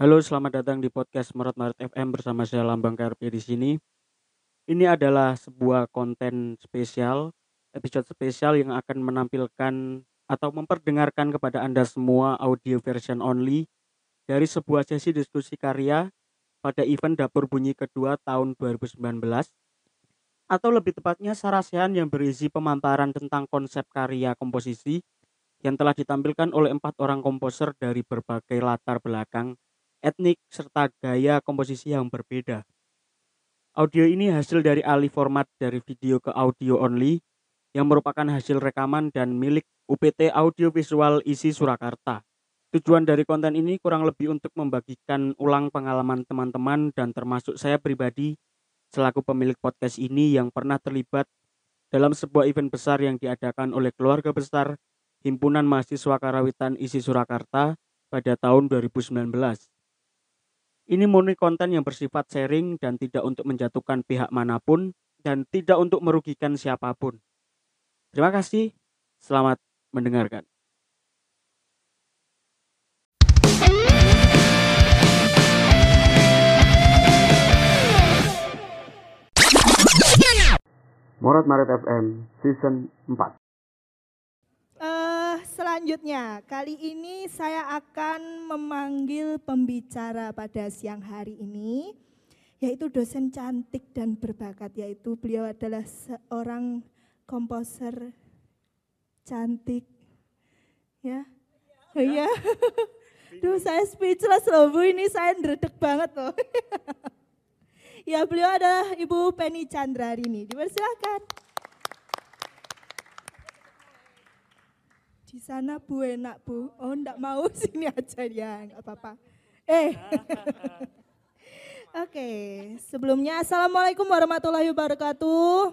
Halo, selamat datang di podcast Merot Maret FM bersama saya Lambang KRP di sini. Ini adalah sebuah konten spesial, episode spesial yang akan menampilkan atau memperdengarkan kepada Anda semua audio version only dari sebuah sesi diskusi karya pada event Dapur Bunyi kedua tahun 2019 atau lebih tepatnya sarasehan yang berisi pemaparan tentang konsep karya komposisi yang telah ditampilkan oleh empat orang komposer dari berbagai latar belakang, etnik, serta gaya komposisi yang berbeda. Audio ini hasil dari alih format dari video ke audio only yang merupakan hasil rekaman dan milik UPT Audio Visual Isi Surakarta. Tujuan dari konten ini kurang lebih untuk membagikan ulang pengalaman teman-teman dan termasuk saya pribadi selaku pemilik podcast ini yang pernah terlibat dalam sebuah event besar yang diadakan oleh keluarga besar Himpunan Mahasiswa Karawitan Isi Surakarta pada tahun 2019. Ini murni konten yang bersifat sharing dan tidak untuk menjatuhkan pihak mana pun dan tidak untuk merugikan siapa pun. Terima kasih, selamat mendengarkan. Morat Maret FM Season 4 Eh, selanjutnya, kali ini saya akan memanggil pembicara pada siang hari ini, yaitu dosen cantik dan berbakat, yaitu beliau adalah seorang komposer cantik, ya, iya. Duh, saya speechless loh Bu, ini saya ndredeg banget loh. ya, beliau adalah Ibu Penny Chandra ini. Dipersilakan. Di sana Bu enak Bu. Oh enggak mau sini aja ya, enggak apa-apa. Eh. Oke, okay. sebelumnya Assalamualaikum warahmatullahi wabarakatuh.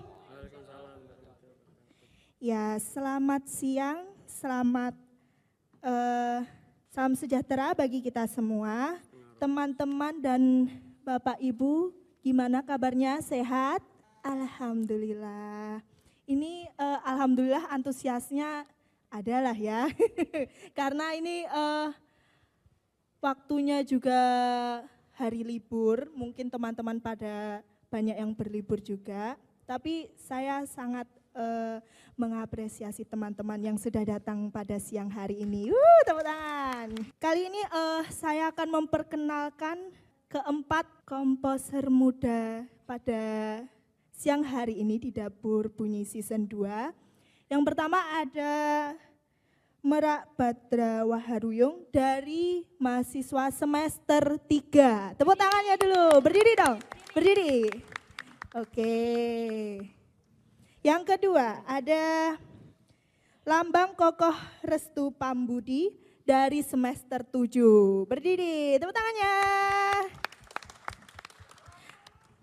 Ya, selamat siang, selamat uh, salam sejahtera bagi kita semua. Teman-teman dan Bapak Ibu, gimana kabarnya? Sehat? Alhamdulillah. Ini uh, alhamdulillah antusiasnya adalah ya. Karena ini uh, waktunya juga hari libur, mungkin teman-teman pada banyak yang berlibur juga. Tapi saya sangat uh, mengapresiasi teman-teman yang sudah datang pada siang hari ini. Uh, tepuk tangan. Kali ini uh, saya akan memperkenalkan keempat komposer muda pada siang hari ini di Dapur Bunyi Season 2 yang pertama ada Merak Badra Waharuyung dari mahasiswa semester 3. Tepuk tangannya dulu, berdiri dong, berdiri. Oke. Yang kedua ada Lambang Kokoh Restu Pambudi dari semester 7. Berdiri, tepuk tangannya.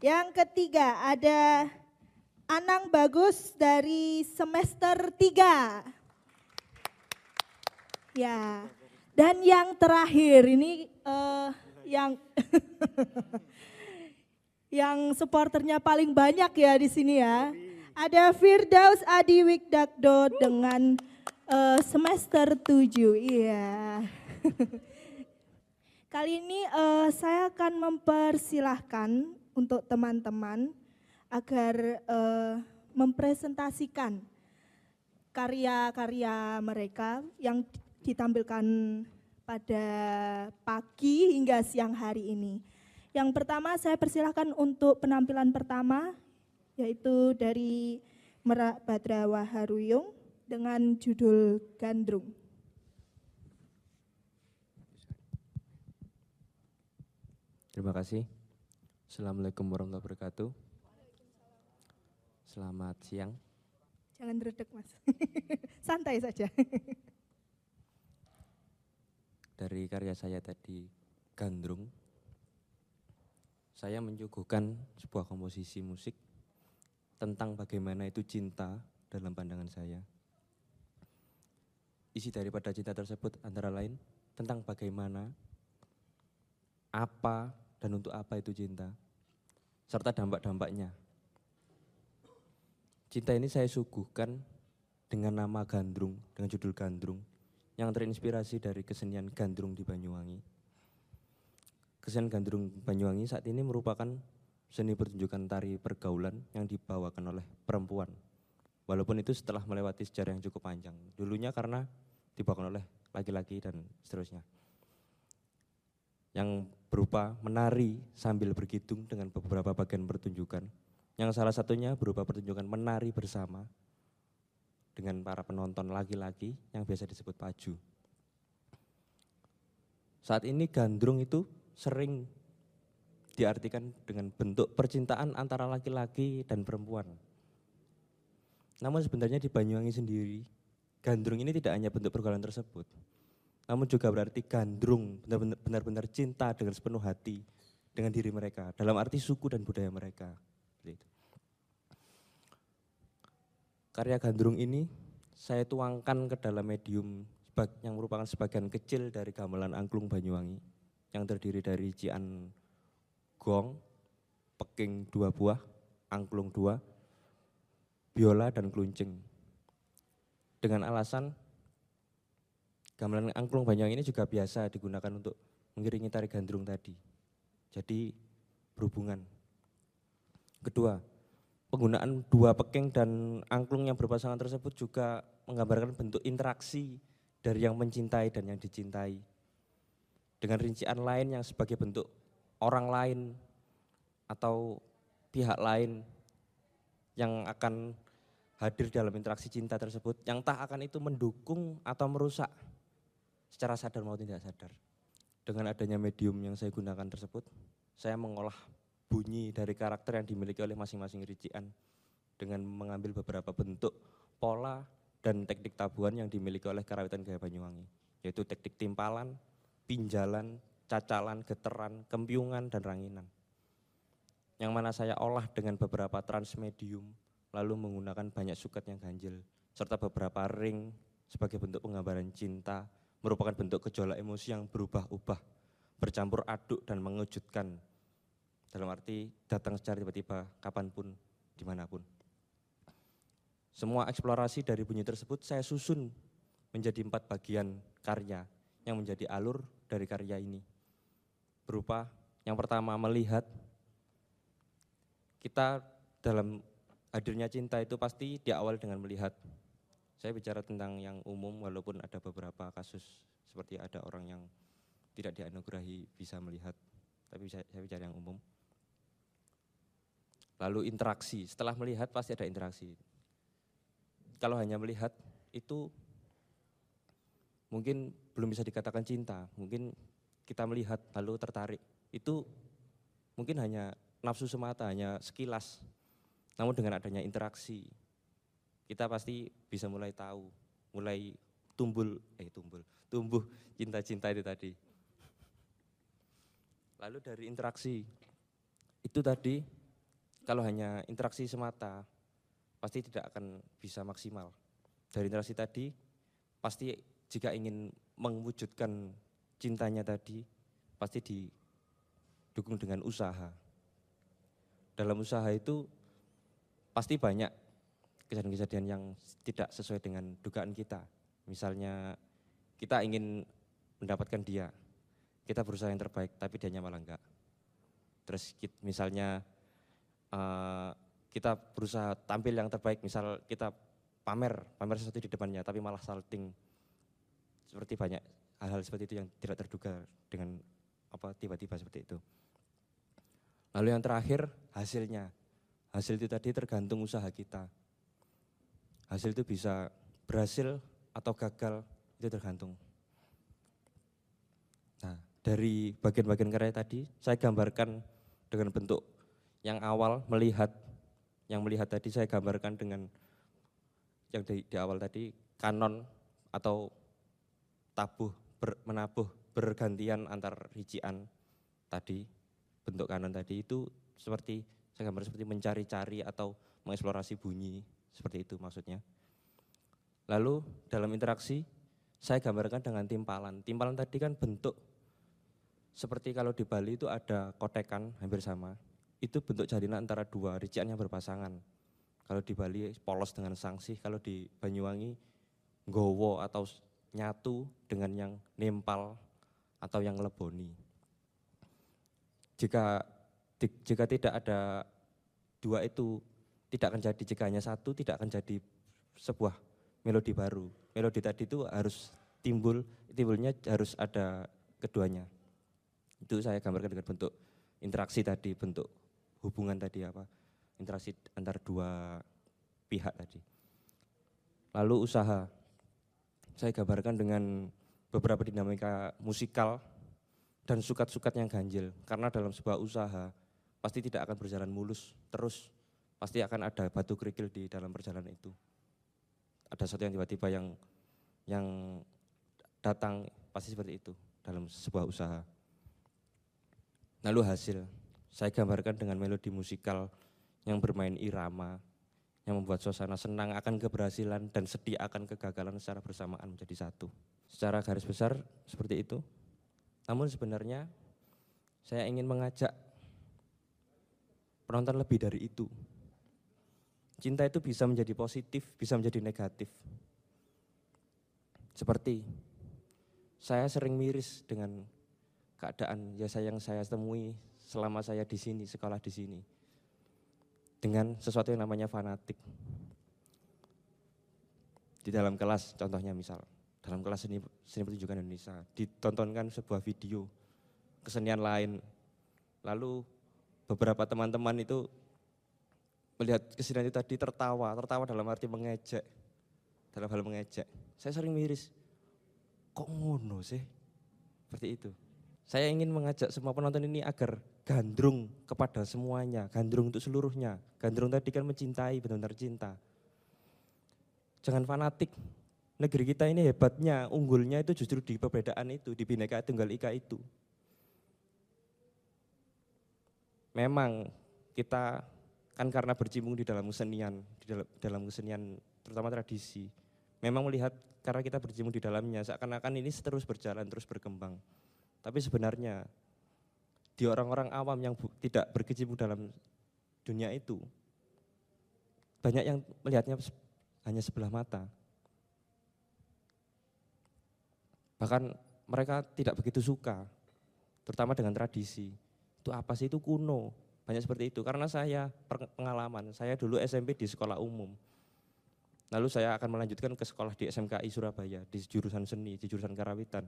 Yang ketiga ada Anang Bagus dari semester 3. Ya. Dan yang terakhir ini uh, yang yang supporternya paling banyak ya di sini ya. Ada Firdaus Adi Wikdakdo dengan uh, semester 7. Iya. Kali ini uh, saya akan mempersilahkan untuk teman-teman agar uh, mempresentasikan karya-karya mereka yang ditampilkan pada pagi hingga siang hari ini. Yang pertama saya persilahkan untuk penampilan pertama yaitu dari Merak Badra Waharuyung dengan judul Gandrung. Terima kasih. Assalamualaikum warahmatullahi wabarakatuh. Selamat siang. Jangan redek mas, santai saja. Dari karya saya tadi, Gandrung, saya menyuguhkan sebuah komposisi musik tentang bagaimana itu cinta dalam pandangan saya. Isi daripada cinta tersebut antara lain tentang bagaimana, apa, dan untuk apa itu cinta, serta dampak-dampaknya Cinta ini saya suguhkan dengan nama Gandrung, dengan judul Gandrung, yang terinspirasi dari kesenian Gandrung di Banyuwangi. kesenian Gandrung Banyuwangi saat ini merupakan seni pertunjukan tari pergaulan yang dibawakan oleh perempuan. Walaupun itu setelah melewati sejarah yang cukup panjang. Dulunya karena dibawakan oleh laki-laki dan seterusnya. Yang berupa menari sambil bergitung dengan beberapa bagian pertunjukan. Yang salah satunya berupa pertunjukan menari bersama dengan para penonton laki-laki yang biasa disebut paju. Saat ini gandrung itu sering diartikan dengan bentuk percintaan antara laki-laki dan perempuan. Namun sebenarnya di Banyuwangi sendiri, gandrung ini tidak hanya bentuk pergaulan tersebut, namun juga berarti gandrung, benar-benar cinta dengan sepenuh hati dengan diri mereka, dalam arti suku dan budaya mereka. Karya gandrung ini saya tuangkan ke dalam medium yang merupakan sebagian kecil dari gamelan angklung Banyuwangi yang terdiri dari cian gong, peking dua buah, angklung dua, biola dan kluncing. Dengan alasan Gamelan angklung Banyuwangi ini juga biasa digunakan untuk mengiringi tari gandrung tadi. Jadi berhubungan. Kedua, penggunaan dua peking dan angklung yang berpasangan tersebut juga menggambarkan bentuk interaksi dari yang mencintai dan yang dicintai. Dengan rincian lain yang sebagai bentuk orang lain atau pihak lain yang akan hadir dalam interaksi cinta tersebut, yang tak akan itu mendukung atau merusak secara sadar maupun tidak sadar. Dengan adanya medium yang saya gunakan tersebut, saya mengolah bunyi dari karakter yang dimiliki oleh masing-masing rician dengan mengambil beberapa bentuk, pola, dan teknik tabuhan yang dimiliki oleh karawitan gaya Banyuwangi, yaitu teknik timpalan, pinjalan, cacalan, geteran, kempiungan, dan ranginan. Yang mana saya olah dengan beberapa transmedium, lalu menggunakan banyak suket yang ganjil, serta beberapa ring sebagai bentuk penggambaran cinta, merupakan bentuk gejolak emosi yang berubah-ubah, bercampur aduk dan mengejutkan. Dalam arti datang secara tiba-tiba, kapan pun, di mana pun. Semua eksplorasi dari bunyi tersebut saya susun menjadi empat bagian karya yang menjadi alur dari karya ini. Berupa yang pertama melihat, kita dalam hadirnya cinta itu pasti diawali dengan melihat saya bicara tentang yang umum walaupun ada beberapa kasus seperti ada orang yang tidak dianugerahi bisa melihat, tapi saya, bicara yang umum. Lalu interaksi, setelah melihat pasti ada interaksi. Kalau hanya melihat itu mungkin belum bisa dikatakan cinta, mungkin kita melihat lalu tertarik. Itu mungkin hanya nafsu semata, hanya sekilas. Namun dengan adanya interaksi, kita pasti bisa mulai tahu, mulai tumbul, eh tumbul, tumbuh cinta-cinta itu tadi. Lalu dari interaksi, itu tadi kalau hanya interaksi semata, pasti tidak akan bisa maksimal. Dari interaksi tadi, pasti jika ingin mewujudkan cintanya tadi, pasti didukung dengan usaha. Dalam usaha itu pasti banyak kejadian-kejadian yang tidak sesuai dengan dugaan kita. Misalnya kita ingin mendapatkan dia, kita berusaha yang terbaik, tapi dia malah enggak. Terus misalnya uh, kita berusaha tampil yang terbaik, misal kita pamer, pamer sesuatu di depannya, tapi malah salting. Seperti banyak hal-hal seperti itu yang tidak terduga dengan apa tiba-tiba seperti itu. Lalu yang terakhir hasilnya. Hasil itu tadi tergantung usaha kita hasil itu bisa berhasil atau gagal itu tergantung. Nah, dari bagian-bagian karya tadi saya gambarkan dengan bentuk yang awal melihat, yang melihat tadi saya gambarkan dengan yang di, di awal tadi kanon atau tabuh ber, menabuh bergantian antar rincian tadi bentuk kanon tadi itu seperti saya gambar seperti mencari-cari atau mengeksplorasi bunyi seperti itu maksudnya. Lalu dalam interaksi saya gambarkan dengan timpalan. Timpalan tadi kan bentuk seperti kalau di Bali itu ada kotekan hampir sama. Itu bentuk jalinan antara dua rician yang berpasangan. Kalau di Bali polos dengan sanksi, kalau di Banyuwangi gowo atau nyatu dengan yang nempal atau yang leboni. jika di- jika tidak ada dua itu tidak akan jadi jika hanya satu tidak akan jadi sebuah melodi baru. Melodi tadi itu harus timbul timbulnya harus ada keduanya. Itu saya gambarkan dengan bentuk interaksi tadi, bentuk hubungan tadi apa? Interaksi antar dua pihak tadi. Lalu usaha. Saya gambarkan dengan beberapa dinamika musikal dan sukat-sukat yang ganjil. Karena dalam sebuah usaha pasti tidak akan berjalan mulus terus. Pasti akan ada batu kerikil di dalam perjalanan itu. Ada sesuatu yang tiba-tiba yang yang datang pasti seperti itu dalam sebuah usaha. Lalu hasil, saya gambarkan dengan melodi musikal yang bermain irama, yang membuat suasana senang akan keberhasilan dan sedih akan kegagalan secara bersamaan menjadi satu. Secara garis besar seperti itu. Namun sebenarnya saya ingin mengajak penonton lebih dari itu. Cinta itu bisa menjadi positif, bisa menjadi negatif. Seperti saya sering miris dengan keadaan ya yang saya temui selama saya di sini, sekolah di sini. Dengan sesuatu yang namanya fanatik. Di dalam kelas contohnya misal, dalam kelas seni, seni pertunjukan Indonesia, ditontonkan sebuah video kesenian lain. Lalu beberapa teman-teman itu melihat kesenian itu tadi tertawa, tertawa dalam arti mengejek, dalam hal mengejek. Saya sering miris, kok ngono sih? Seperti itu. Saya ingin mengajak semua penonton ini agar gandrung kepada semuanya, gandrung untuk seluruhnya. Gandrung tadi kan mencintai, benar-benar cinta. Jangan fanatik. Negeri kita ini hebatnya, unggulnya itu justru di perbedaan itu, di bineka tunggal ika itu. Memang kita kan karena bercimpung di dalam kesenian, di dalam, dalam kesenian terutama tradisi. Memang melihat karena kita bercimpung di dalamnya, seakan-akan ini terus berjalan, terus berkembang. Tapi sebenarnya di orang-orang awam yang bu, tidak berkecimpung dalam dunia itu, banyak yang melihatnya hanya sebelah mata. Bahkan mereka tidak begitu suka, terutama dengan tradisi. Itu apa sih itu kuno, banyak seperti itu. Karena saya pengalaman, saya dulu SMP di sekolah umum. Lalu saya akan melanjutkan ke sekolah di SMKI Surabaya, di jurusan seni, di jurusan karawitan.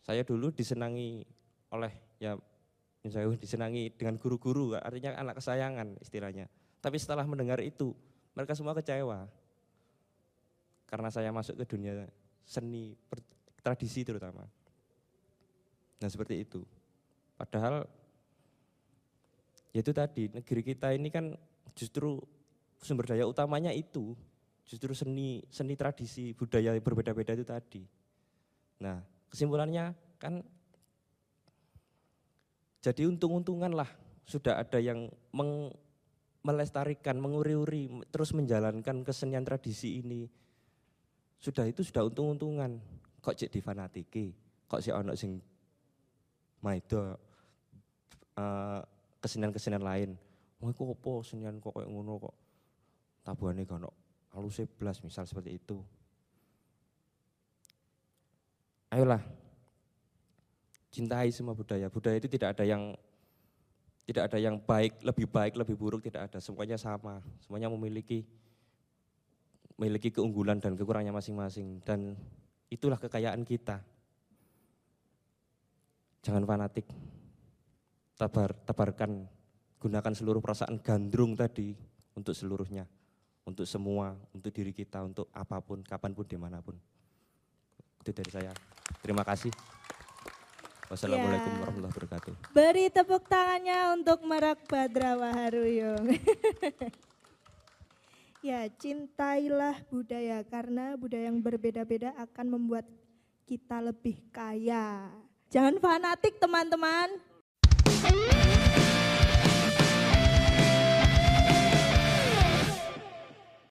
Saya dulu disenangi oleh ya saya disenangi dengan guru-guru, artinya anak kesayangan istilahnya. Tapi setelah mendengar itu, mereka semua kecewa. Karena saya masuk ke dunia seni, tradisi terutama. Nah seperti itu. Padahal ya itu tadi, negeri kita ini kan justru sumber daya utamanya itu. Justru seni, seni tradisi, budaya berbeda-beda itu tadi. Nah kesimpulannya kan jadi untung-untungan lah sudah ada yang meng, melestarikan, menguri-uri, terus menjalankan kesenian tradisi ini. Sudah itu sudah untung-untungan. Kok cek difanatiki, kok si ono sing maido uh, kesenian-kesenian lain. Wah kok apa kesenian kok kayak ngono kok. Tabuhane gak ono alus belas misal seperti itu. Ayolah, cintai semua budaya. Budaya itu tidak ada yang tidak ada yang baik, lebih baik, lebih buruk, tidak ada. Semuanya sama. Semuanya memiliki memiliki keunggulan dan kekurangannya masing-masing dan itulah kekayaan kita. Jangan fanatik. Tabar, tabarkan, gunakan seluruh perasaan gandrung tadi untuk seluruhnya, untuk semua, untuk diri kita, untuk apa pun, kapan pun, di mana pun. Itu dari saya. Terima kasih. Wassalamualaikum Ya. warahmatullahi wabarakatuh. Beri tepuk tangannya untuk Merak Badra Waharuyung. ya, cintailah budaya karena budaya yang berbeda-beda akan membuat kita lebih kaya. Jangan fanatik teman-teman.